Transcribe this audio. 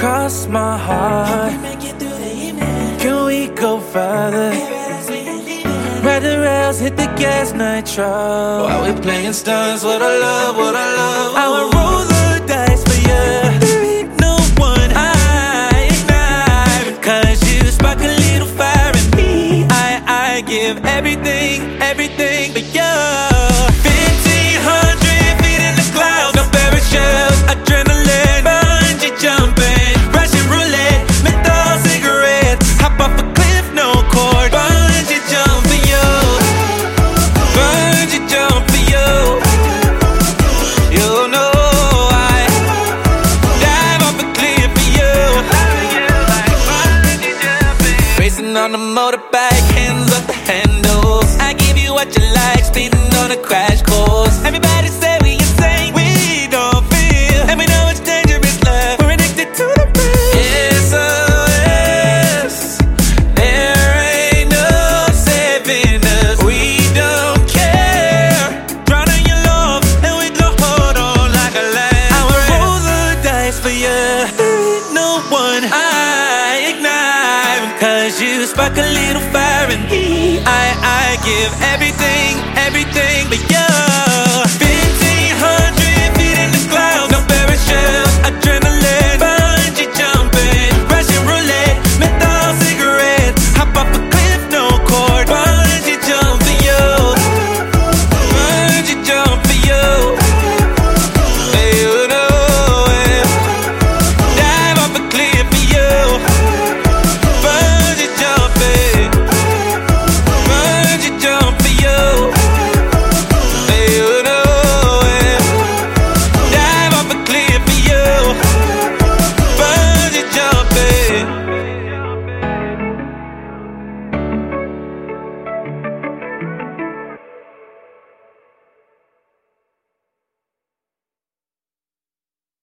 cross my heart. Can we go further? Ride the rails, hit the gas, nitro. While we playing stunts, what I love, what I love. I would roll the dice for you. There ain't no one I On the motorbike, hands off the handles. I give you what you like, speeding on a crash course. you spark a little fire in me. I, I give everything.